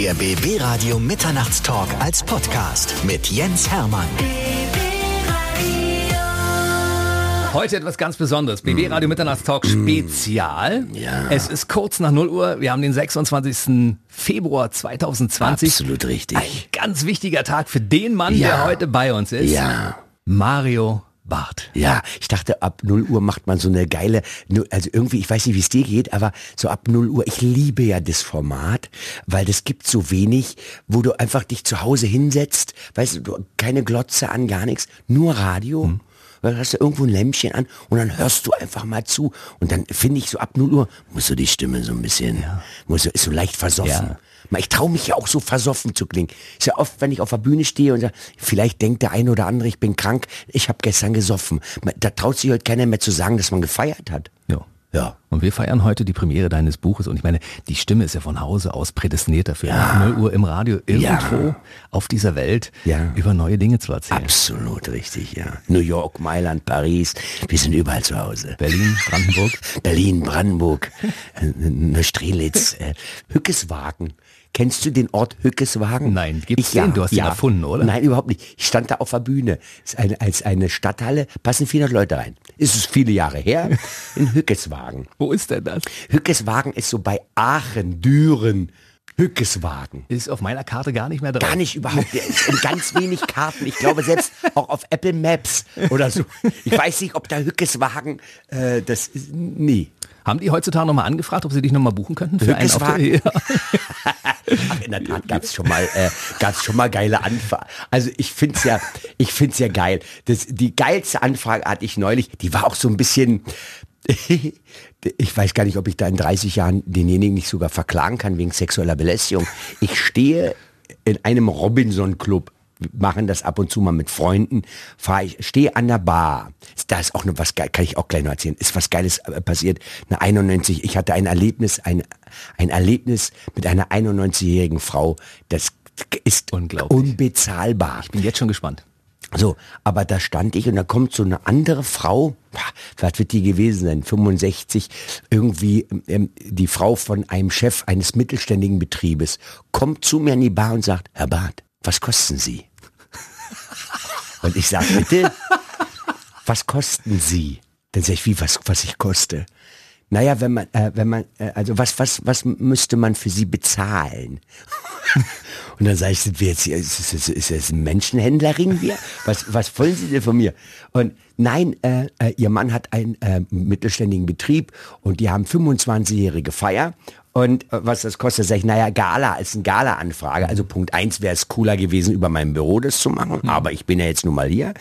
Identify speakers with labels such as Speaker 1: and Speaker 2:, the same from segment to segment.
Speaker 1: Der BB Radio Mitternachtstalk als Podcast mit Jens Hermann.
Speaker 2: Heute etwas ganz Besonderes. BB Radio Mitternachtstalk Spezial.
Speaker 3: Ja.
Speaker 2: Es ist kurz nach 0 Uhr. Wir haben den 26. Februar 2020.
Speaker 3: Absolut richtig.
Speaker 2: Ein ganz wichtiger Tag für den Mann,
Speaker 3: Ja.
Speaker 2: der heute bei uns ist.
Speaker 3: Ja.
Speaker 2: Mario Barth.
Speaker 3: Ja, ich dachte, ab 0 Uhr macht man so eine geile, also irgendwie, ich weiß nicht, wie es dir geht, aber so ab 0 Uhr, ich liebe ja das Format, weil das gibt so wenig, wo du einfach dich zu Hause hinsetzt, weißt du, du keine Glotze an, gar nichts, nur Radio. Dann hast du irgendwo ein Lämpchen an und dann hörst du einfach mal zu. Und dann finde ich so ab 0 Uhr, muss so die Stimme so ein bisschen, muss so, ist so leicht versoffen.
Speaker 2: Ja.
Speaker 3: Ich traue mich ja auch so versoffen zu klingen. Ist ja oft, wenn ich auf der Bühne stehe und sage, vielleicht denkt der eine oder andere, ich bin krank, ich habe gestern gesoffen. Da traut sich heute keiner mehr zu sagen, dass man gefeiert hat.
Speaker 2: Ja.
Speaker 3: Ja.
Speaker 2: Und wir feiern heute die Premiere deines Buches. Und ich meine, die Stimme ist ja von Hause aus prädestiniert dafür, nach 0 Uhr im Radio irgendwo
Speaker 3: Ja.
Speaker 2: auf dieser Welt
Speaker 3: Ja.
Speaker 2: über neue Dinge zu erzählen.
Speaker 3: Absolut richtig, ja. New York, Mailand, Paris, wir sind überall zu Hause.
Speaker 2: Berlin, Brandenburg.
Speaker 3: Berlin, Brandenburg, äh, Neustrelitz, äh, Hückeswagen. Kennst du den Ort Hückeswagen?
Speaker 2: Nein, gibt's den? Du hast ihn erfunden, oder?
Speaker 3: Nein, überhaupt nicht. Ich stand da auf der Bühne. Ist eine, als eine Stadthalle, passen 400 Leute rein. Ist es viele Jahre her, in Hückeswagen.
Speaker 2: Wo ist denn das?
Speaker 3: Hückeswagen ist so bei Aachen, Düren. Hückeswagen.
Speaker 2: Ist auf meiner Karte gar nicht mehr drauf.
Speaker 3: Gar nicht überhaupt. Der ist in ganz wenig Karten. Ich glaube selbst auch auf Apple Maps oder so. Ich weiß nicht, ob der Hückeswagen, äh, das ist, nee.
Speaker 2: Haben die heutzutage nochmal angefragt, ob sie dich nochmal buchen könnten für einen
Speaker 3: Hückeswagen?
Speaker 2: Auftritt? Ja.
Speaker 3: Ach, in der Tat gab's schon mal, äh, gab's schon mal geile Anfragen. Also ich find's ja, ich find's ja geil. Das, die geilste Anfrage hatte ich neulich. Die war auch so ein bisschen. Ich weiß gar nicht, ob ich da in 30 Jahren denjenigen nicht sogar verklagen kann wegen sexueller Belästigung. Ich stehe in einem Robinson-Club, machen das ab und zu mal mit Freunden, fahre ich, stehe an der Bar. Da ist auch noch was geil, kann ich auch gleich noch erzählen. Ist was Geiles äh, passiert. Eine 91, ich hatte ein Erlebnis, ein, ein Erlebnis mit einer 91-jährigen Frau. Das ist unbezahlbar.
Speaker 2: Ich bin jetzt schon gespannt.
Speaker 3: So, aber da stand ich und da kommt so eine andere Frau, was wird die gewesen sein, 65, irgendwie ähm, die Frau von einem Chef eines mittelständigen Betriebes, kommt zu mir in die Bar und sagt, Herr Barth, was kosten Sie? Und ich sag, bitte, was kosten Sie? Dann sag ich, wie, was, was ich koste? Naja, wenn man, äh, wenn man, äh, also was, was, was müsste man für Sie bezahlen? Und dann sage ich, sind wir jetzt hier, ist, ist, ist, ist das ein Menschenhändlerring hier? Was, was wollen Sie denn von mir? Und nein, äh, äh, Ihr Mann hat einen äh, mittelständigen Betrieb und die haben 25-jährige Feier. Und äh, was das kostet, sage ich, naja, Gala ist eine Gala-Anfrage. Also Punkt eins wäre es cooler gewesen, über mein Büro das zu machen, aber ich bin ja jetzt nun mal hier.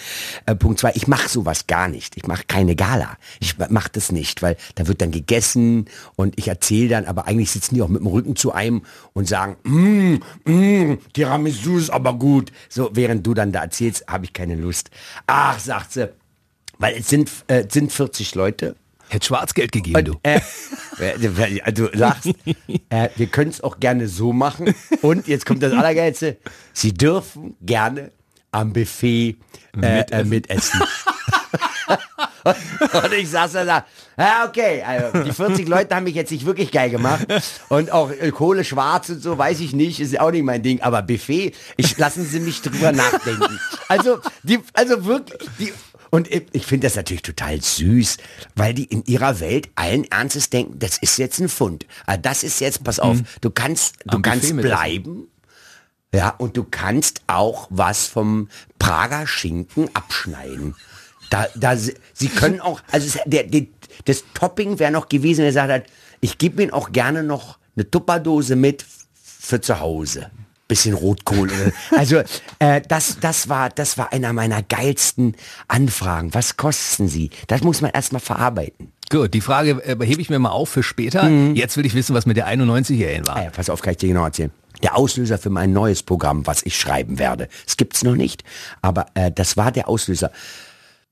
Speaker 3: Äh, Punkt zwei, ich mache sowas gar nicht. Ich mache keine Gala. Ich mache das nicht, weil da wird dann gegessen und ich erzähle dann, aber eigentlich sitzen die auch mit dem Rücken zu einem und sagen, mm, mm, Tiramisu ist aber gut. So, während du dann da erzählst, habe ich keine Lust. Ach, sagt sie, weil es sind, äh, es sind 40 Leute.
Speaker 2: Hätte Schwarzgeld gegeben, du.
Speaker 3: Äh, du sagst, äh, wir können es auch gerne so machen. Und jetzt kommt das Allergeilste. Sie dürfen gerne am Buffet äh, äh, mitessen. und ich saß da, da ja okay, also die 40 Leute haben mich jetzt nicht wirklich geil gemacht. Und auch Kohle schwarz und so, weiß ich nicht, ist auch nicht mein Ding. Aber Buffet, ich, lassen Sie mich drüber nachdenken. Also, die, also wirklich, die, und ich- finde das natürlich total süß, weil die in ihrer Welt allen Ernstes denken, das ist jetzt ein Fund. Ah, Das ist jetzt, pass auf, du kannst, du
Speaker 2: Am Buffet
Speaker 3: kannst
Speaker 2: mitessen.
Speaker 3: bleiben. Ja, und du kannst auch was vom Prager Schinken abschneiden. Da, da, sie können auch, also der, der, das Topping wäre noch gewesen, er sagt, halt, ich gebe Ihnen auch gerne noch eine Tupperdose mit für zu Hause. Bisschen Rotkohl. oder- Also äh, das, das, war, das war einer meiner geilsten Anfragen. Was kosten Sie? Das muss man erstmal verarbeiten.
Speaker 2: Gut, die Frage äh, hebe ich mir mal auf für später. Jetzt will ich wissen, was mit der 91-Jährigen war.
Speaker 3: Ah ja, pass auf, kann ich dir genau erzählen. Der Auslöser für mein neues Programm, was ich schreiben werde. Es gibt's noch nicht, aber äh, das war der Auslöser.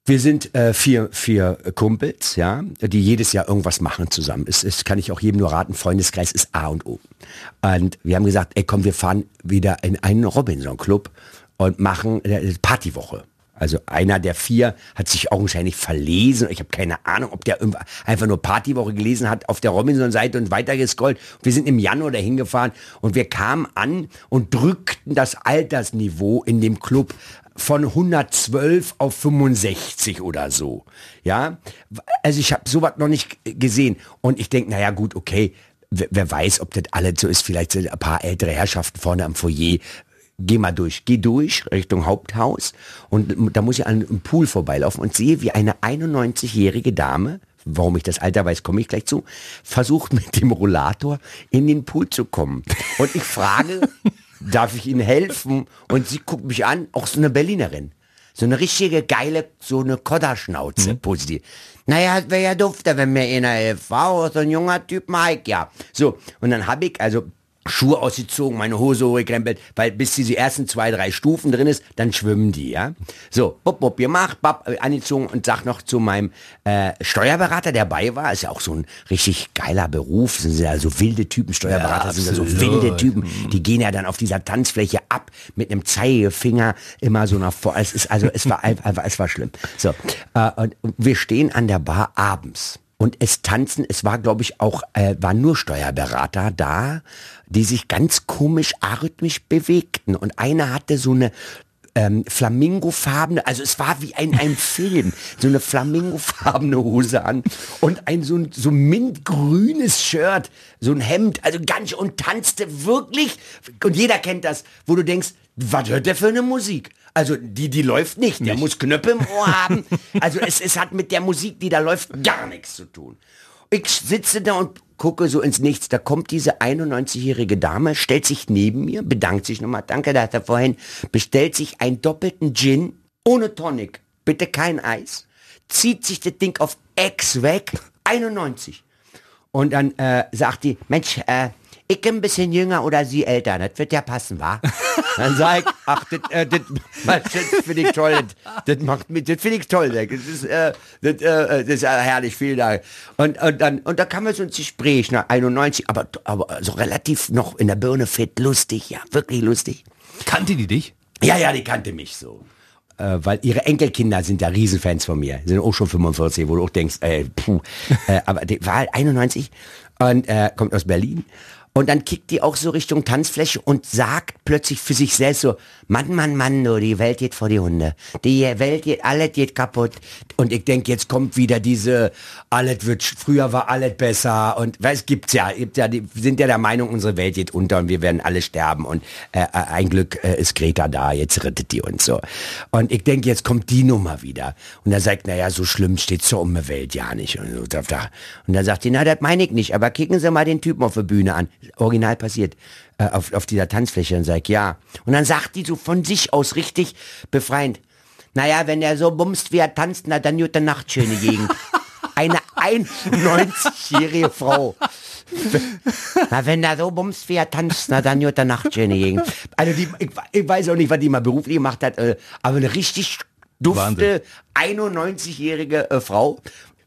Speaker 3: Wir sind äh, vier, vier Kumpels, ja, die jedes Jahr irgendwas machen zusammen. Es, es kann ich auch jedem nur raten, Freundeskreis ist A und O. Und wir haben gesagt, ey komm, wir fahren wieder in einen Robinson-Club und machen äh, Partywoche. Also einer der vier hat sich augenscheinlich verlesen. Ich habe keine Ahnung, ob der einfach nur Partywoche gelesen hat auf der Robinson-Seite und weitergescrollt. Wir sind im Januar dahin gefahren und wir kamen an und drückten das Altersniveau in dem Club von 112 auf 65 oder so. Ja, also ich habe sowas noch nicht gesehen und ich denke, naja gut, okay, wer, wer weiß, ob das alles so ist. Vielleicht sind ein paar ältere Herrschaften vorne am Foyer geh mal durch, geh durch Richtung Haupthaus und da muss ich an einem Pool vorbeilaufen und sehe, wie eine 91-jährige Dame, warum ich das Alter weiß, komme ich gleich zu, versucht mit dem Rollator in den Pool zu kommen. Und ich frage, darf ich Ihnen helfen? Und sie guckt mich an, auch so eine Berlinerin. So eine richtige geile, so eine Kodderschnauze, mhm. positiv. Naja, wäre ja dufter, wenn mir einer hilft. Wow, so ein junger Typ Mike, ja. So, und dann habe ich, also Schuhe ausgezogen, meine Hose hochgekrempelt, weil bis diese ersten zwei, drei Stufen drin ist, dann schwimmen die, ja. So, bop, bop, gemacht, bap, äh, angezogen und sag noch zu meinem äh, Steuerberater, der bei war, ist ja auch so ein richtig geiler Beruf, sind ja so wilde Typen, Steuerberater ja, sind ja so wilde Typen, die gehen ja dann auf dieser Tanzfläche ab mit einem Zeigefinger immer so nach vor. Es ist also, es war einfach, es war schlimm. So, äh, und wir stehen an der Bar abends und es tanzen, es war glaube ich auch, äh, waren nur Steuerberater da, die sich ganz komisch arrhythmisch bewegten. Und einer hatte so eine ähm, flamingofarbene, also es war wie ein, ein Film, so eine flamingofarbene Hose an und ein so, ein so mintgrünes Shirt, so ein Hemd, also ganz und tanzte wirklich, und jeder kennt das, wo du denkst, was hört der für eine Musik? Also die, die läuft nicht. Der nicht. muss Knöpfe im Ohr haben. Also es, es hat mit der Musik, die da läuft, gar nichts zu tun. Ich sitze da und gucke so ins Nichts. Da kommt diese 91-jährige Dame, stellt sich neben mir, bedankt sich nochmal, danke, da hat er vorhin, bestellt sich einen doppelten Gin ohne Tonic. Bitte kein Eis. Zieht sich das Ding auf Ex weg. 91. Und dann äh, sagt die, Mensch, äh, ich bin ein bisschen jünger oder sie älter, das wird ja passen, wa? Dann sag ich, ach, das, äh, das, das finde ich toll, das, macht mich, das finde ich toll, das ist, äh, das, äh, das ist äh, herrlich, vielen Dank. Und, und dann, und da kam wir so ins Gespräch, nach 91, aber, aber so relativ noch in der Birne fit, lustig, ja, wirklich lustig.
Speaker 2: Kannte die dich?
Speaker 3: Ja, ja, die kannte mich so. Äh, weil ihre Enkelkinder sind ja Riesenfans von mir, sind auch schon 45, wo du auch denkst, äh, puh, äh, aber die war halt 91 und äh, kommt aus Berlin und dann kickt die auch so Richtung Tanzfläche und sagt plötzlich für sich selbst so, Mann, Mann, Mann, du, die Welt geht vor die Hunde. Die Welt geht, alles geht kaputt. Und ich denke, jetzt kommt wieder diese, alles wird, früher war alles besser. Und es gibt's ja, gibt ja, die sind ja der Meinung, unsere Welt geht unter und wir werden alle sterben. Und äh, äh ein Glück äh, ist Greta da, jetzt rettet die uns so. Und ich denke, jetzt kommt die Nummer wieder. Und er sagt, naja, so schlimm steht so um die Welt ja nicht. Und, und dann sagt die, na, das meine ich nicht, aber kicken Sie mal den Typen auf der Bühne an original passiert, äh, auf, auf dieser Tanzfläche und sag ja. Und dann sagt die so von sich aus richtig befreiend, naja, wenn er so bumst, wie er tanzt, na dann wird der Nacht schöne Gegend. Eine 91-jährige Frau. Na, wenn er so bumst, wie er tanzt, na dann wird der Nacht schöne Gegend. Also die, ich, ich, weiß auch nicht, was die mal beruflich gemacht hat, äh, aber eine richtig dufte 91-jährige äh, Frau,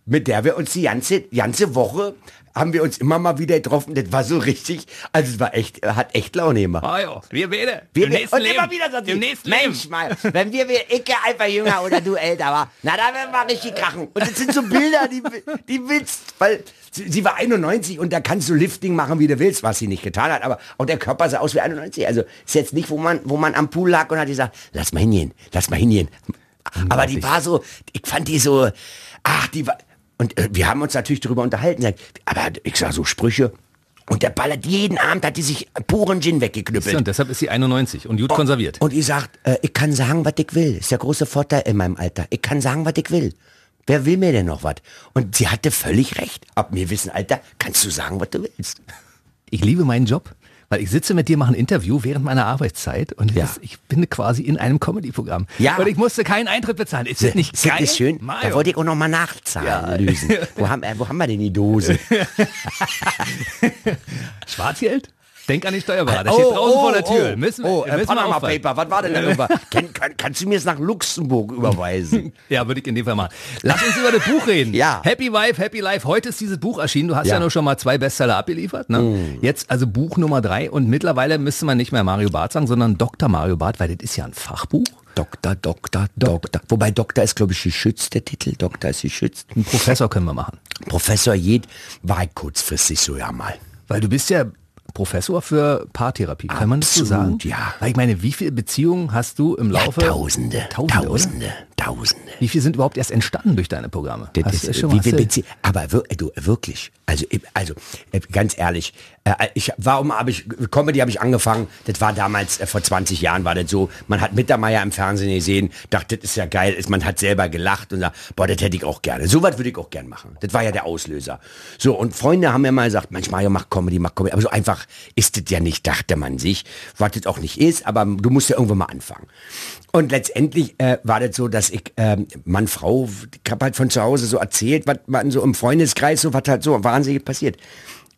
Speaker 3: mit der wir uns die ganze, ganze Woche haben wir uns immer mal wieder getroffen. Das war so richtig, also es war echt, hat echt Laune gemacht.
Speaker 2: Oh ja, wir beide.
Speaker 3: Wir, Im nächsten und Leben. immer wieder so
Speaker 2: Im nächsten
Speaker 3: Mensch,
Speaker 2: Leben.
Speaker 3: mal, wenn wir, wir ich einfach jünger oder du älter war, na, da werden wir richtig krachen. Und das sind so Bilder, die, die willst, weil sie, sie, war 91 und da kannst du Lifting machen, wie du willst, was sie nicht getan hat, aber auch der Körper sah aus wie 91. Also ist jetzt nicht, wo man, wo man am Pool lag und hat gesagt, lass mal hingehen, lass mal hingehen. Aber die war so, ich fand die so, ach, die war, und äh, wir haben uns natürlich darüber unterhalten. Aber ich sag so Sprüche. Und der ballert jeden Abend, hat die sich puren Gin weggeknüppelt.
Speaker 2: Und deshalb ist sie 91 und gut konserviert.
Speaker 3: Und die sagt, äh, ich kann sagen, was ich will. Ist der große Vorteil in meinem Alter. Ich kann sagen, was ich will. Wer will mir denn noch was? Und sie hatte völlig recht. Ab mir wissen, Alter, kannst du sagen, was du willst.
Speaker 2: Ich liebe meinen Job. Weil ich sitze mit dir, mache ein Interview während meiner Arbeitszeit und ja. ist, ich bin quasi in einem Comedy-Programm. Ja. Und ich musste keinen Eintritt bezahlen. Ist das nicht geil?
Speaker 3: Das ist schön. Mario. Da wollte ich auch noch mal nachzahlen, ja. lösen. wo, haben, äh, wo haben wir denn die Dose?
Speaker 2: Schwarzgeld? Denk an die Steuerberater. Der oh, steht draußen oh, vor der Tür.
Speaker 3: Oh, müssen, oh, müssen Panama Paper. Was war denn darüber? kann, kann, kannst du mir es nach Luxemburg überweisen?
Speaker 2: ja, würde ich in dem Fall machen. Lass uns über das Buch reden.
Speaker 3: Ja.
Speaker 2: Happy Wife, Happy Life. Heute ist dieses Buch erschienen. Du hast ja, ja nur schon mal zwei Bestseller abgeliefert. Ne? Mm. Jetzt also Buch Nummer drei. Und mittlerweile müsste man nicht mehr Mario Barth sagen, sondern Dr. Mario Barth, weil das ist ja ein Fachbuch.
Speaker 3: Doktor, Doktor, Doktor. Wobei Doktor ist, glaube ich, geschützt, der Titel. Doktor ist geschützt.
Speaker 2: Ein Professor können wir machen.
Speaker 3: Professor Jed war kurzfristig so ja mal.
Speaker 2: Weil du bist ja Professor für Paartherapie, kann man das so sagen?
Speaker 3: ja.
Speaker 2: Weil ich meine, wie viele Beziehungen hast du im Laufe?
Speaker 3: Ja, Tausende, Tausende, Tausende, Tausende.
Speaker 2: Wie viele sind überhaupt erst entstanden durch deine Programme?
Speaker 3: Das ist, schon wie viele aber du, wirklich, also, also äh, ganz ehrlich, äh, ich, warum habe ich, Comedy habe ich angefangen, das war damals, äh, vor 20 Jahren war das so, man hat Mittermeier im Fernsehen gesehen, dachte, das ist ja geil, man hat selber gelacht und sagt, boah, das hätte ich auch gerne. So was würde ich auch gerne machen. Das war ja der Auslöser. So, und Freunde haben mir mal gesagt, Mensch, Mario, mach Comedy, mach Comedy. Aber so einfach ist das ja nicht, dachte man sich, was das auch nicht ist, aber du musst ja irgendwann mal anfangen. Und letztendlich äh, war das so, dass ich, äh, Mann, Frau, ich habe halt von zu Hause so erzählt, was man so im Freundeskreis, so was halt so wahnsinnig passiert.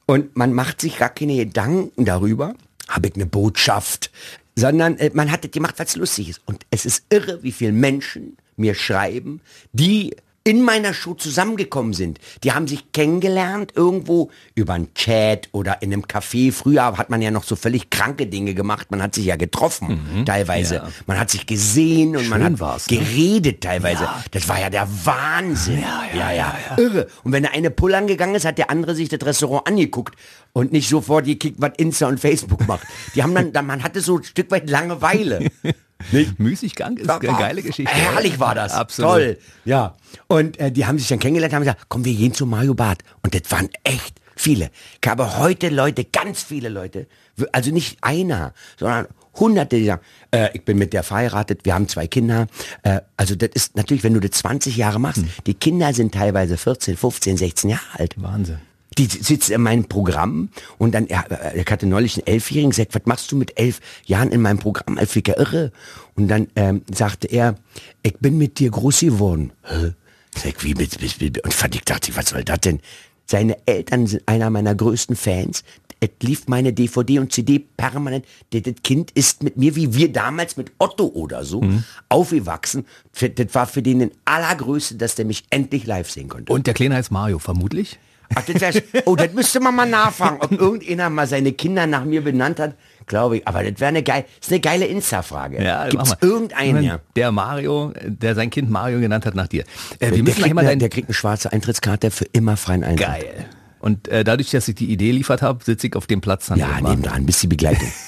Speaker 3: Und man macht sich gar keine Gedanken darüber, habe ich eine Botschaft, sondern äh, man hat das gemacht, was lustig ist. Und es ist irre, wie viele Menschen mir schreiben, die in meiner Show zusammengekommen sind. Die haben sich kennengelernt irgendwo über einen Chat oder in einem Café. Früher hat man ja noch so völlig kranke Dinge gemacht. Man hat sich ja getroffen mhm, teilweise. Ja. Man hat sich gesehen und Schön man hat ne? geredet teilweise. Ja. Das war ja der Wahnsinn. Ja ja, ja, Irre. Und wenn der eine pullern gegangen ist, hat der andere sich das Restaurant angeguckt und nicht sofort gekickt, was Insta und Facebook macht. Die haben dann, man hatte so ein Stück weit Langeweile.
Speaker 2: Nicht? Müßiggang ist eine geile Geschichte.
Speaker 3: Herrlich war das. Absolut. Toll. Ja. Und äh, die haben sich dann kennengelernt, haben gesagt, komm, wir gehen zu Mario Barth. Und das waren echt viele. Ich habe heute Leute, ganz viele Leute, also nicht einer, sondern Hunderte, die sagen, äh, ich bin mit der verheiratet, wir haben zwei Kinder. Äh, also das ist natürlich, wenn du das 20 Jahre machst, hm. die Kinder sind teilweise 14, 15, 16 Jahre alt.
Speaker 2: Wahnsinn.
Speaker 3: Die sitzt in meinem Programm und dann, er, er hatte neulich einen Elfjährigen gesagt, was machst du mit elf Jahren in meinem Programm? Ich ja irre. Und dann ähm, sagte er, ich bin mit dir groß geworden. Hä? Sag, wie mit, mit, mit, und ich dachte, was soll das denn? Seine Eltern sind einer meiner größten Fans. Es lief meine DVD und CD permanent. Das Kind ist mit mir, wie wir damals mit Otto oder so, mhm. aufgewachsen. Das war für den den allergrößte, dass der mich endlich live sehen konnte.
Speaker 2: Und der Kleine heißt Mario, vermutlich?
Speaker 3: Ach, das wär's, oh, das müsste man mal nachfragen, ob irgendeiner mal seine Kinder nach mir benannt hat. Glaube ich. Aber das wäre eine geile, ist eine geile Insta-Frage. Ja, Gibt es irgendeinen? Ja?
Speaker 2: Der Mario, der sein Kind Mario genannt hat nach dir.
Speaker 3: Äh, wir der, kriegt eine, der kriegt eine schwarze Eintrittskarte für immer freien Eintritt.
Speaker 2: Geil. Und äh, dadurch, dass ich die Idee liefert habe, sitze ich auf dem Platz
Speaker 3: dann. Ja, nebendran, bis die Begleitung.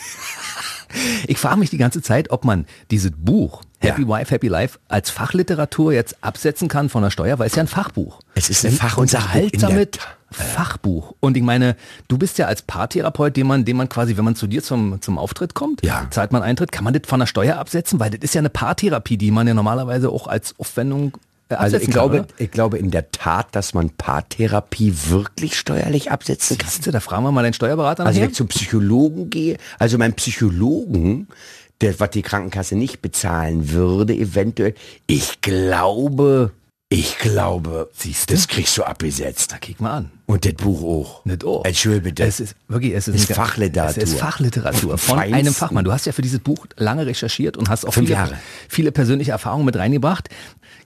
Speaker 2: ich frage mich die ganze Zeit, ob man dieses Buch Happy ja. Wife, Happy Life als Fachliteratur jetzt absetzen kann von der Steuer, weil es ja ein Fachbuch.
Speaker 3: Es ist ein Fach und unterhaltsame
Speaker 2: Fachbuch. Und ich meine, du bist ja als Paartherapeut, den man, den man quasi, wenn man zu dir zum, zum Auftritt kommt,
Speaker 3: ja.
Speaker 2: zahlt man Eintritt, kann man das von der Steuer absetzen? Weil das ist ja eine Paartherapie, die man ja normalerweise auch als Aufwendung
Speaker 3: also ich glaube, kann, ich glaube in der Tat, dass man Paartherapie wirklich steuerlich absetzen kann.
Speaker 2: Da fragen wir mal den Steuerberater.
Speaker 3: Also wenn ich zum Psychologen gehe, also mein Psychologen, der, was die Krankenkasse nicht bezahlen würde, eventuell, ich glaube, ich glaube,
Speaker 2: Siehst
Speaker 3: das kriegst du abgesetzt.
Speaker 2: Da kick mal an.
Speaker 3: Und das Buch auch.
Speaker 2: Nicht auch.
Speaker 3: Entschuldige bitte.
Speaker 2: Es ist wirklich, es ist,
Speaker 3: ist Fachliteratur.
Speaker 2: Es ist Fachliteratur von Feinsten. einem Fachmann. Du hast ja für dieses Buch lange recherchiert und hast auch viele, viele persönliche Erfahrungen mit reingebracht.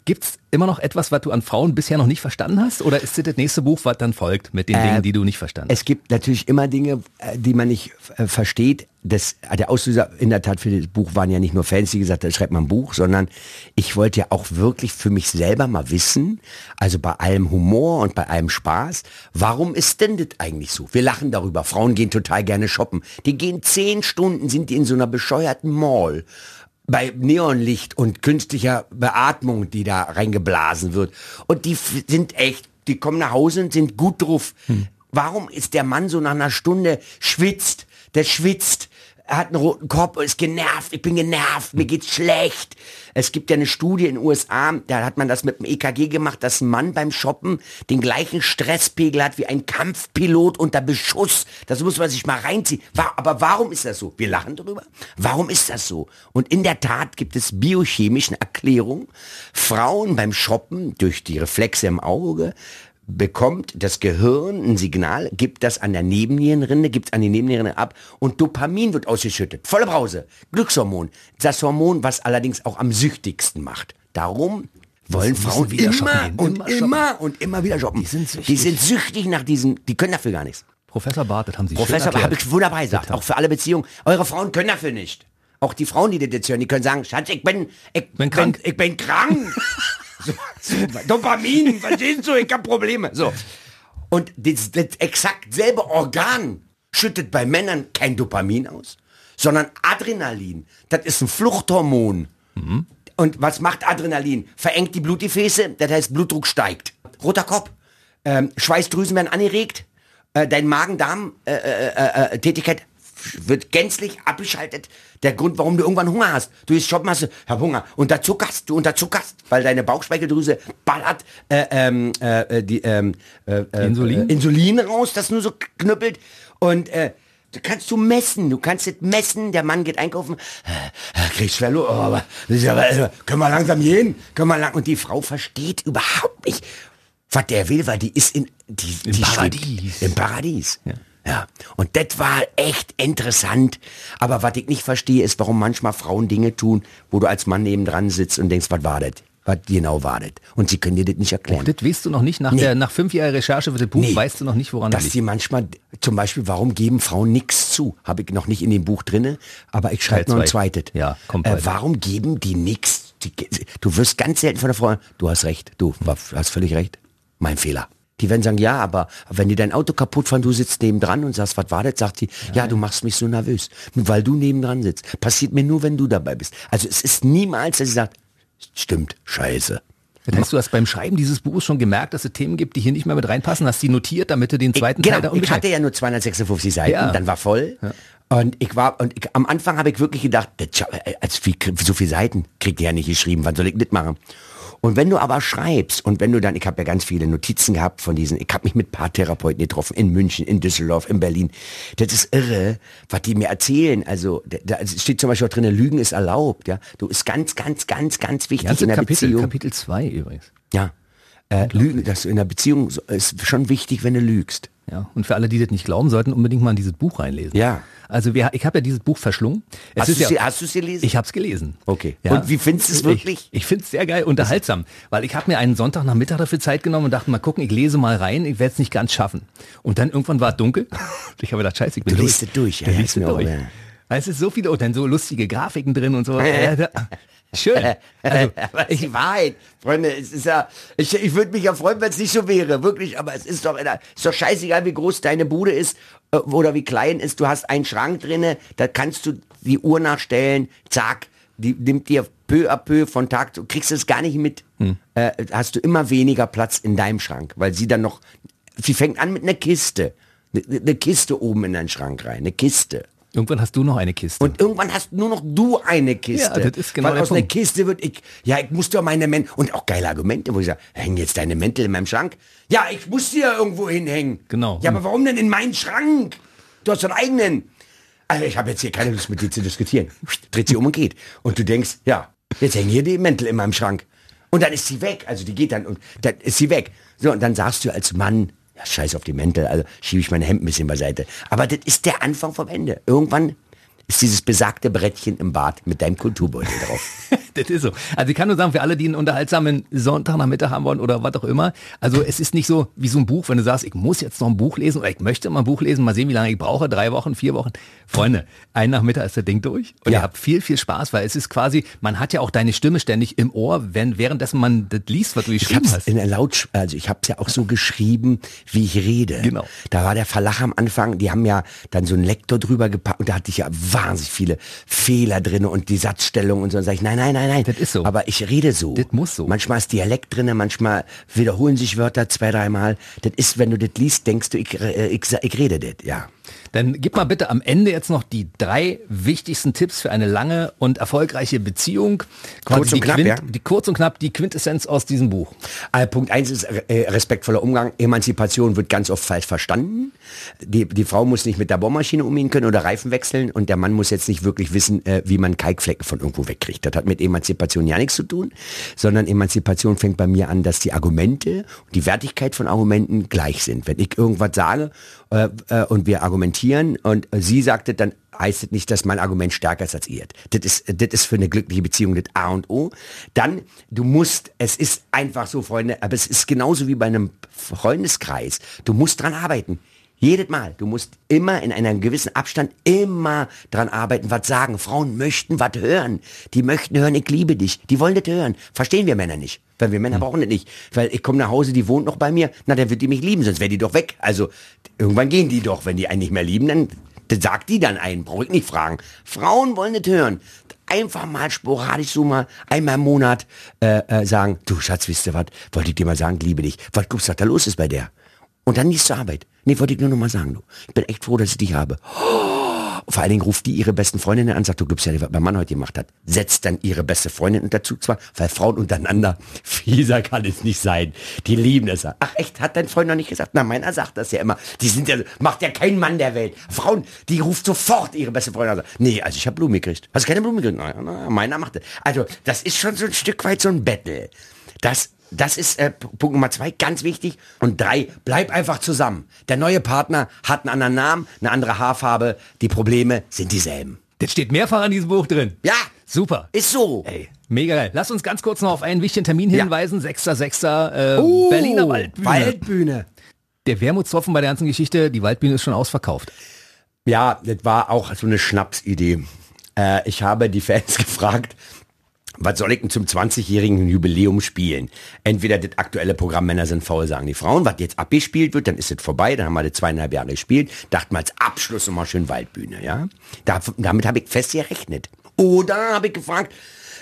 Speaker 2: Gibt es immer noch etwas, was du an Frauen bisher noch nicht verstanden hast? Oder ist das das nächste Buch, was dann folgt mit den äh, Dingen, die du nicht verstanden
Speaker 3: hast? Es gibt natürlich immer Dinge, äh, die man nicht äh, versteht. Das, äh, der Auslöser in der Tat für das Buch waren ja nicht nur Fans, die gesagt haben, schreibt mal ein Buch, sondern ich wollte ja auch wirklich für mich selber mal wissen, also bei allem Humor und bei allem Spaß, warum ist denn das eigentlich so? Wir lachen darüber. Frauen gehen total gerne shoppen. Die gehen zehn Stunden, sind die in so einer bescheuerten Mall bei Neonlicht und künstlicher Beatmung, die da reingeblasen wird. Und die sind echt, die kommen nach Hause und sind gut drauf. Hm. Warum ist der Mann so nach einer Stunde schwitzt? Der schwitzt, er hat einen roten Kopf, ist genervt, ich bin genervt, mir geht's schlecht. Es gibt ja eine Studie in den USA, da hat man das mit dem EKG gemacht, dass ein Mann beim Shoppen den gleichen Stresspegel hat wie ein Kampfpilot unter Beschuss. Das muss man sich mal reinziehen. Aber warum ist das so? Wir lachen darüber. Warum ist das so? Und in der Tat gibt es biochemische Erklärungen. Frauen beim Shoppen durch die Reflexe im Auge bekommt das Gehirn ein Signal, gibt das an der Nebennierenrinde, gibt es an die Nebennierenrinde ab und Dopamin wird ausgeschüttet. Volle Brause. Glückshormon. Das Hormon, was allerdings auch am süchtigsten macht. Darum wollen Frauen wieder immer und immer, immer und immer wieder shoppen. Die sind, süchtig. die sind süchtig nach diesen, die können dafür gar nichts.
Speaker 2: Professor Barth, das haben Sie
Speaker 3: Professor, habe ich wunderbar gesagt. Auch für alle Beziehungen. Eure Frauen können dafür nicht. Auch die Frauen, die das jetzt hören, die können sagen, Schatz, ich bin, ich bin krank. Bin, ich bin krank. so, Dopamin, verstehst du, ich hab Probleme. So. Und das, das exakt selbe Organ schüttet bei Männern kein Dopamin aus, sondern Adrenalin. Das ist ein Fluchthormon. Mhm. Und was macht Adrenalin? Verengt die Blutgefäße, das heißt Blutdruck steigt. Roter Kopf. Ähm, Schweißdrüsen werden angeregt. Äh, dein Magen-Darm-Tätigkeit äh, äh, äh wird gänzlich abgeschaltet. Der Grund, warum du irgendwann Hunger hast. Du isst shoppen, hast du, hab Hunger. Unterzuckerst, du unterzuckerst, weil deine Bauchspeicheldrüse ballert äh, ähm, äh, die, ähm, äh, Insulin? Insulin raus, das nur so knüppelt. Und äh, Du kannst du messen, du kannst es messen, der Mann geht einkaufen, äh, kriegst schwer oh, aber, aber können wir langsam gehen, können wir lang und die Frau versteht überhaupt nicht, was der will, weil die ist in die,
Speaker 2: Im
Speaker 3: die
Speaker 2: Paradies.
Speaker 3: Im Paradies. Ja. Ja. Und das war echt interessant. Aber was ich nicht verstehe, ist, warum manchmal Frauen Dinge tun, wo du als Mann nebendran sitzt und denkst, was war das? was genau war das. Und sie können dir das nicht erklären.
Speaker 2: Oh, das weißt du noch nicht. Nach, nee. der, nach fünf Jahren Recherche für das Buch nee. weißt du noch nicht, woran
Speaker 3: Dass das liegt. sie manchmal, zum Beispiel, warum geben Frauen nichts zu? Habe ich noch nicht in dem Buch drinne, aber ich schreibe noch ein zweites.
Speaker 2: Ja, kommt
Speaker 3: äh, Warum geben die nichts? Du wirst ganz selten von der Frau, du hast recht, du hast völlig recht. Mein Fehler. Die werden sagen, ja, aber wenn die dein Auto kaputt fahren, du sitzt nebendran und sagst, was war das? Sagt die, ja, du machst mich so nervös, weil du nebendran sitzt. Passiert mir nur, wenn du dabei bist. Also es ist niemals, dass sie sagt, stimmt, scheiße.
Speaker 2: Das heißt, du hast beim Schreiben dieses Buches schon gemerkt, dass es Themen gibt, die hier nicht mehr mit reinpassen, hast die notiert, damit du den zweiten
Speaker 3: ich,
Speaker 2: Teil
Speaker 3: genau, da Ich hatte ja nur 256 Seiten, ja. dann war voll. Ja. Und ich war, und ich, am Anfang habe ich wirklich gedacht, als wie, so viele Seiten kriegt ihr ja nicht geschrieben, wann soll ich das machen? Und wenn du aber schreibst und wenn du dann, ich habe ja ganz viele Notizen gehabt von diesen, ich habe mich mit Paartherapeuten getroffen, in München, in Düsseldorf, in Berlin. Das ist irre, was die mir erzählen. Also da steht zum Beispiel auch drin, Lügen ist erlaubt. Ja, Du ist ganz, ganz, ganz, ganz wichtig
Speaker 2: Ganze in der Kapitel, Beziehung. Kapitel 2 übrigens.
Speaker 3: Ja, äh, Lügen, das in der Beziehung ist schon wichtig, wenn du lügst.
Speaker 2: Ja, und für alle, die das nicht glauben, sollten unbedingt mal in dieses Buch reinlesen.
Speaker 3: Ja.
Speaker 2: Also wir, ich habe ja dieses Buch verschlungen.
Speaker 3: Es hast, du ja, du es gelesen?
Speaker 2: Ich habe es gelesen.
Speaker 3: Okay. Ja. Und wie findest du es wirklich?
Speaker 2: Ich, ich finde es sehr geil, unterhaltsam, weil ich habe mir einen Sonntagnachmittag dafür Zeit genommen und dachte, mal gucken, ich lese mal rein, ich werde es nicht ganz schaffen. Und dann irgendwann war es dunkel. Ich habe gedacht, scheiße, ich bin
Speaker 3: du. Liest durch.
Speaker 2: Ja, liest durch. Ja. Es ist so viele, und dann so lustige Grafiken drin und so. Schön.
Speaker 3: Also, aber ich, die Wahrheit, Freunde, es ist ja, ich, ich würde mich ja freuen, wenn es nicht so wäre, wirklich, aber es ist doch, ist doch scheißegal, wie groß deine Bude ist äh, oder wie klein ist. Du hast einen Schrank drinne, da kannst du die Uhr nachstellen, zack, die nimmt dir peu à peu von Tag zu, kriegst es gar nicht mit, hm. äh, hast du immer weniger Platz in deinem Schrank, weil sie dann noch, sie fängt an mit einer Kiste, eine, eine Kiste oben in deinen Schrank rein, eine Kiste.
Speaker 2: Irgendwann hast du noch eine Kiste.
Speaker 3: Und irgendwann hast nur noch du eine Kiste.
Speaker 2: Ja, das ist genau
Speaker 3: Weil aus einer Kiste wird ich, ja, ich muss doch meine Mäntel, und auch geile Argumente, wo ich sage, hängen jetzt deine Mäntel in meinem Schrank? Ja, ich muss sie ja irgendwo hinhängen.
Speaker 2: Genau.
Speaker 3: Ja, aber warum denn in meinen Schrank? Du hast einen eigenen. Also ich habe jetzt hier keine Lust mit dir zu diskutieren. Dreht sie um und geht. Und du denkst, ja, jetzt hängen hier die Mäntel in meinem Schrank. Und dann ist sie weg. Also die geht dann und dann ist sie weg. So, und dann sagst du als Mann, ja, scheiß auf die Mäntel, also schiebe ich mein Hemd ein bisschen beiseite. Aber das ist der Anfang vom Ende. Irgendwann ist dieses besagte Brettchen im Bad mit deinem Kulturbeutel drauf.
Speaker 2: das ist so. Also ich kann nur sagen, für alle, die einen unterhaltsamen Sonntagnachmittag haben wollen oder was auch immer, also es ist nicht so wie so ein Buch, wenn du sagst, ich muss jetzt noch ein Buch lesen oder ich möchte mal ein Buch lesen, mal sehen, wie lange ich brauche, drei Wochen, vier Wochen. Freunde, ein Nachmittag ist das Ding durch und ja. ihr habt viel, viel Spaß, weil es ist quasi, man hat ja auch deine Stimme ständig im Ohr, wenn währenddessen man das liest, was du geschrieben
Speaker 3: ich
Speaker 2: hast.
Speaker 3: In der Laut, also ich habe es ja auch so geschrieben, wie ich rede.
Speaker 2: Genau.
Speaker 3: Da war der Verlag am Anfang, die haben ja dann so einen Lektor drüber gepackt und da hatte ich ja wahnsinnig viele Fehler drin und die Satzstellung und so. Und sage ich, nein, nein, nein, nein.
Speaker 2: Das ist so.
Speaker 3: Aber ich rede so.
Speaker 2: Das muss so.
Speaker 3: Manchmal ist Dialekt drin, manchmal wiederholen sich Wörter zwei, dreimal. Das ist, wenn du das liest, denkst du, ich, äh, ich, ich rede das, ja.
Speaker 2: Dann gib mal bitte am Ende jetzt noch die drei wichtigsten Tipps für eine lange und erfolgreiche Beziehung.
Speaker 3: Quasi kurz und knapp,
Speaker 2: Quint,
Speaker 3: ja?
Speaker 2: Die kurz und knapp die Quintessenz aus diesem Buch.
Speaker 3: Also Punkt eins ist äh, respektvoller Umgang. Emanzipation wird ganz oft falsch verstanden. Die, die Frau muss nicht mit der Bohrmaschine umgehen können oder Reifen wechseln und der Mann muss jetzt nicht wirklich wissen, äh, wie man Kalkflecken von irgendwo wegkriegt. Das hat mit Emanzipation ja nichts zu tun, sondern Emanzipation fängt bei mir an, dass die Argumente und die Wertigkeit von Argumenten gleich sind. Wenn ich irgendwas sage äh, äh, und wir argumentieren und sie sagte, dann heißt es nicht, dass mein Argument stärker ist als ihr. Das ist, das ist für eine glückliche Beziehung das A und O. Dann, du musst, es ist einfach so, Freunde, aber es ist genauso wie bei einem Freundeskreis. Du musst dran arbeiten. Jedes Mal. Du musst immer in einem gewissen Abstand immer dran arbeiten, was sagen. Frauen möchten was hören. Die möchten hören, ich liebe dich. Die wollen das hören. Verstehen wir Männer nicht. Weil wir Männer hm. brauchen das nicht. Weil ich komme nach Hause, die wohnt noch bei mir. Na, dann wird die mich lieben, sonst wäre die doch weg. Also, irgendwann gehen die doch. Wenn die einen nicht mehr lieben, dann, dann sagt die dann einen. Brauche ich nicht fragen. Frauen wollen das hören. Einfach mal sporadisch so mal einmal im Monat äh, äh, sagen, du Schatz, wisst ihr was, wollte ich dir mal sagen, liebe dich. Was glaubst du, was da los ist bei der? Und dann nicht zur Arbeit. Nee, wollte ich nur noch mal sagen, du. Ich bin echt froh, dass ich dich habe. Vor allen Dingen ruft die ihre besten Freundinnen an, sagt, du gibst ja, was mein Mann heute gemacht hat. Setzt dann ihre beste Freundin dazu zwar, weil Frauen untereinander, fieser kann es nicht sein. Die lieben es. Ach echt, hat dein Freund noch nicht gesagt? Na, meiner sagt das ja immer. Die sind ja, macht ja kein Mann der Welt. Frauen, die ruft sofort ihre beste Freundin an. Nee, also ich habe Blumen gekriegt. Hast du keine Blumen gekriegt? Na, meiner macht das. Also, das ist schon so ein Stück weit so ein Battle. Das das ist äh, Punkt Nummer zwei, ganz wichtig. Und drei, bleib einfach zusammen. Der neue Partner hat einen anderen Namen, eine andere Haarfarbe. Die Probleme sind dieselben.
Speaker 2: Das steht mehrfach in diesem Buch drin.
Speaker 3: Ja.
Speaker 2: Super.
Speaker 3: Ist so.
Speaker 2: Ey, mega geil. Lass uns ganz kurz noch auf einen wichtigen Termin hinweisen. Ja. 6.6. Äh, uh, Berliner Waldbühne.
Speaker 3: Waldbühne.
Speaker 2: Der Wermutstropfen bei der ganzen Geschichte, die Waldbühne ist schon ausverkauft.
Speaker 3: Ja, das war auch so eine Schnapsidee. Äh, ich habe die Fans gefragt, was soll ich denn zum 20-jährigen Jubiläum spielen? Entweder das aktuelle Programm Männer sind faul, sagen die Frauen, was jetzt abgespielt wird, dann ist es vorbei, dann haben wir das zweieinhalb Jahre gespielt, dachten wir als Abschluss nochmal schön Waldbühne, ja? Da, damit habe ich fest gerechnet. Oder habe ich gefragt,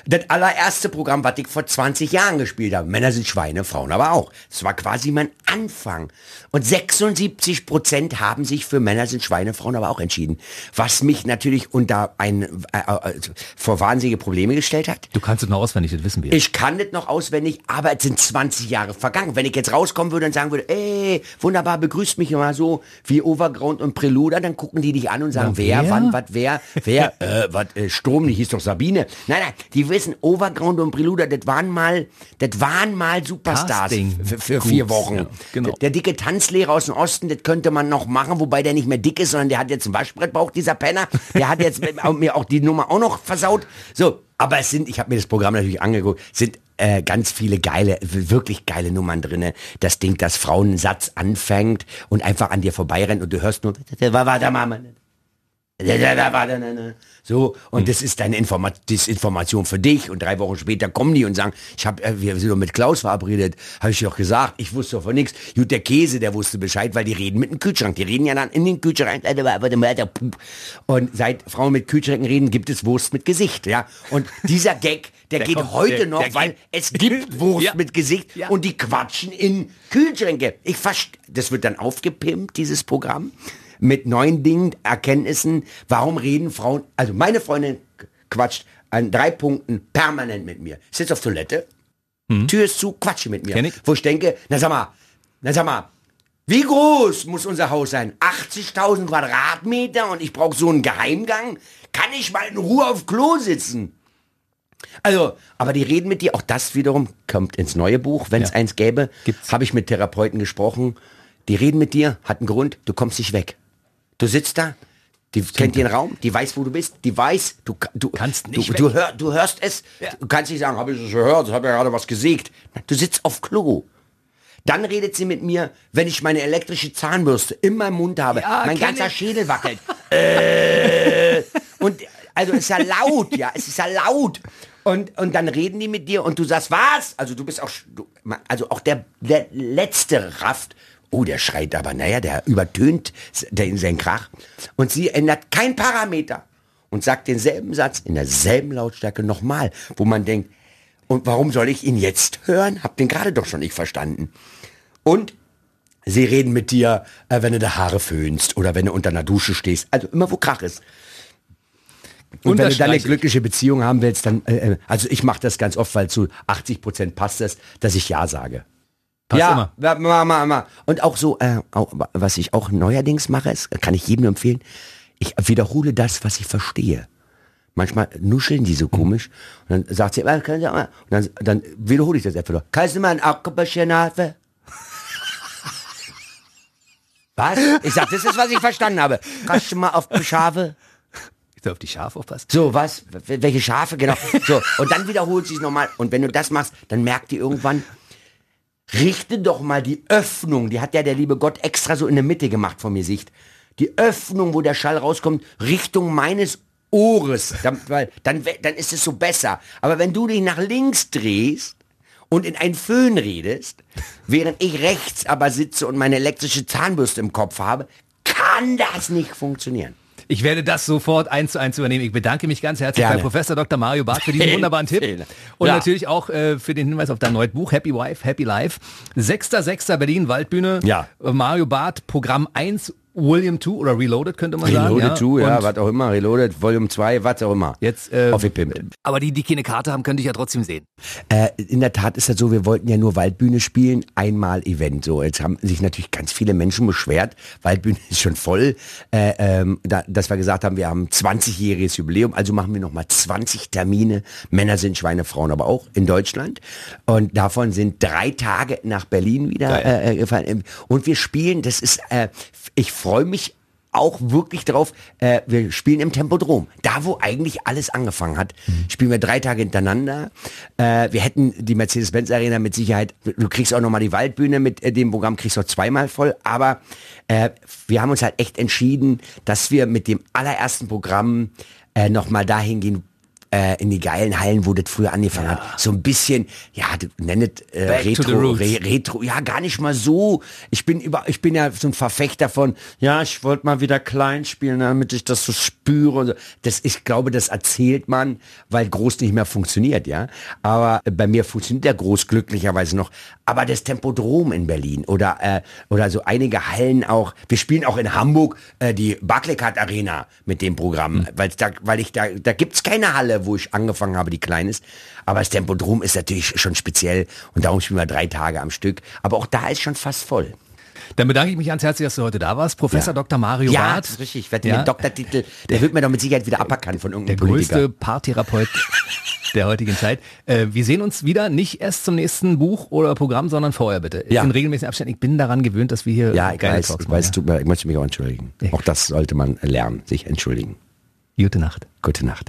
Speaker 3: das allererste Programm, was ich vor 20 Jahren gespielt habe. Männer sind Schweine, Frauen aber auch. Das war quasi mein Anfang. Und 76 Prozent haben sich für Männer sind Schweine, Frauen aber auch entschieden. Was mich natürlich unter ein, äh, äh, vor wahnsinnige Probleme gestellt hat.
Speaker 2: Du kannst es noch auswendig, das wissen wir.
Speaker 3: Ich kann das noch auswendig, aber es sind 20 Jahre vergangen. Wenn ich jetzt rauskommen würde und sagen würde, ey, wunderbar, begrüßt mich immer so wie Overground und Preluda, dann gucken die dich an und sagen, Na, wer, wer, wann, was, wer, wer, äh, was, äh, Strom, die hieß doch Sabine. Nein, nein, die wissen, Overground und Preluda, das waren mal, das waren mal Superstars für, für vier Wochen. Ja, genau. der, der, dicke Tanzlehrer aus dem Osten, das könnte man noch machen, wobei der nicht mehr dick ist, sondern der hat jetzt einen Waschbrettbauch, dieser Penner. Der hat jetzt mir auch die Nummer auch noch versaut. So, aber es sind, ich habe mir das Programm natürlich angeguckt, sind äh, ganz viele geile, wirklich geile Nummern drinne. Das Ding, das Frauensatz anfängt und einfach an dir vorbeirennt und du hörst nur, warte mal, so, und mhm. das ist deine Informa Information für dich. Und drei Wochen später kommen die und sagen, ich hab, äh, wir sind doch mit Klaus verabredet, habe ich doch gesagt, ich wusste doch von nichts. Gut, der Käse, der wusste Bescheid, weil die reden mit dem Kühlschrank. Die reden ja dann in den Kühlschrank. Und seit Frauen mit Kühlschränken reden, gibt es Wurst mit Gesicht. ja. Und dieser Gag, der, der geht kommt, heute der, noch, der weil es gibt Wurst ja. mit Gesicht ja. und die quatschen in Kühlschränke. Ich das wird dann aufgepimpt, dieses Programm mit neuen Dingen, Erkenntnissen. Warum reden Frauen, also meine Freundin quatscht an drei Punkten permanent mit mir. Sitzt auf Toilette, mhm. Tür ist zu, quatsche mit mir. Ich. Wo ich denke, na sag mal, na sag mal, wie groß muss unser Haus sein? 80.000 Quadratmeter und ich brauche so einen Geheimgang? Kann ich mal in Ruhe auf Klo sitzen? Also, aber die reden mit dir, auch das wiederum kommt ins neue Buch, wenn es ja. eins gäbe. Habe ich mit Therapeuten gesprochen. Die reden mit dir, hat einen Grund, du kommst nicht weg. Du sitzt da, die Stimmt. kennt den Raum, die weiß, wo du bist, die weiß, du, du
Speaker 2: kannst nicht.
Speaker 3: Du, du, hör, du hörst es, ja. du kannst nicht sagen, habe ich es gehört, habe ja gerade was gesiegt. Du sitzt auf Klo. Dann redet sie mit mir, wenn ich meine elektrische Zahnbürste in meinem Mund habe. Ja, mein ganzer ich. Schädel wackelt. äh, und also es ist ja laut, ja, es ist ja laut. Und, und dann reden die mit dir und du sagst, was? Also du bist auch, du, also auch der, der letzte rafft, Oh, der schreit aber, naja, der übertönt den, seinen Krach. Und sie ändert kein Parameter und sagt denselben Satz in derselben Lautstärke nochmal, wo man denkt, und warum soll ich ihn jetzt hören? Hab den gerade doch schon nicht verstanden. Und sie reden mit dir, äh, wenn du die Haare föhnst oder wenn du unter einer Dusche stehst. Also immer, wo Krach ist. Und wenn du dann eine glückliche Beziehung haben willst, dann, äh, äh also ich mache das ganz oft, weil zu 80 Prozent passt das, dass ich Ja sage.
Speaker 2: Passt ja, immer.
Speaker 3: Ma, ma, ma. Und auch so, äh, auch, was ich auch neuerdings mache, ist, kann ich jedem empfehlen, ich wiederhole das, was ich verstehe. Manchmal nuscheln die so komisch und dann sagt sie, äh, können Sie mal, und dann, dann wiederhole ich das einfach. Kannst du mal ein Akkupaschenave? Was? Ich sag, das ist, was ich verstanden habe. Kannst du mal auf Schafe?
Speaker 2: Ich soll auf die Schafe aufpassen.
Speaker 3: So, was? Welche Schafe? Genau. So. Und dann wiederholt sie es nochmal. Und wenn du das machst, dann merkt die irgendwann, richte doch mal die Öffnung, die hat ja der liebe Gott extra so in der Mitte gemacht von mir Sicht, die Öffnung, wo der Schall rauskommt, Richtung meines Ohres, dann, weil dann, dann ist es so besser. Aber wenn du dich nach links drehst und in einen Föhn redest, während ich rechts aber sitze und meine elektrische Zahnbürste im Kopf habe, kann das nicht funktionieren.
Speaker 2: Ich werde das sofort eins zu eins übernehmen. Ich bedanke mich ganz herzlich Gerne. bei Professor Dr. Mario Barth für diesen wunderbaren Tipp. Und ja. natürlich auch äh, für den Hinweis auf dein neues Buch, Happy Wife, Happy Life. 6.6. Berlin, Waldbühne.
Speaker 3: Ja.
Speaker 2: Mario Barth, Programm 1 William 2 oder Reloaded könnte man
Speaker 3: Reloaded
Speaker 2: sagen.
Speaker 3: Reloaded 2, ja, ja was auch immer. Reloaded, Volume 2, was auch immer.
Speaker 2: Jetzt, äh, Aber die, die keine Karte haben, könnte ich ja trotzdem sehen.
Speaker 3: Äh, in der Tat ist das so, wir wollten ja nur Waldbühne spielen, einmal Event. So, jetzt haben sich natürlich ganz viele Menschen beschwert. Waldbühne ist schon voll. Äh, ähm, da, dass wir gesagt haben, wir haben 20-jähriges Jubiläum, also machen wir nochmal 20 Termine. Männer sind Schweine, Frauen aber auch in Deutschland. Und davon sind drei Tage nach Berlin wieder äh, äh, Und wir spielen, das ist, äh, ich freue mich auch wirklich drauf, äh, wir spielen im Tempodrom. Da, wo eigentlich alles angefangen hat, mhm. spielen wir drei Tage hintereinander. Äh, wir hätten die Mercedes-Benz Arena mit Sicherheit, du kriegst auch nochmal die Waldbühne mit äh, dem Programm, kriegst du zweimal voll, aber äh, wir haben uns halt echt entschieden, dass wir mit dem allerersten Programm äh, nochmal dahin gehen, äh, in die geilen Hallen, wo das früher angefangen ja. hat. So ein bisschen, ja, nennet äh, Retro, Re Retro, ja, gar nicht mal so. Ich bin über, ich bin ja so ein Verfechter von, ja, ich wollte mal wieder klein spielen, damit ich das so spüre. So. Das, ich glaube, das erzählt man, weil groß nicht mehr funktioniert, ja. Aber bei mir funktioniert der groß glücklicherweise noch. Aber das Tempodrom in Berlin oder äh, oder so einige Hallen auch. Wir spielen auch in Hamburg äh, die Barclaycard Arena mit dem Programm, mhm. weil da, weil ich da, da gibt's keine Halle wo ich angefangen habe, die klein ist. Aber das Tempodrom ist natürlich schon speziell und darum spielen wir drei Tage am Stück. Aber auch da ist schon fast voll.
Speaker 2: Dann bedanke ich mich ganz herzlich, dass du heute da warst. Professor ja. Dr. Mario
Speaker 3: ja,
Speaker 2: Barth.
Speaker 3: Ja, das ist richtig. Ich werde ja. den Doktortitel, der wird mir doch mit Sicherheit wieder aberkannt von irgendeinem
Speaker 2: Der Politiker. größte Paartherapeut der heutigen Zeit. Äh, wir sehen uns wieder nicht erst zum nächsten Buch oder Programm, sondern vorher bitte. Ja. In regelmäßigen Abständen. Ich bin daran gewöhnt, dass wir hier
Speaker 3: Ja, ich weiß, Talks ich, weiß du, ich möchte mich auch entschuldigen. Auch das sollte man lernen, sich entschuldigen.
Speaker 2: Gute Nacht.
Speaker 3: Gute Nacht.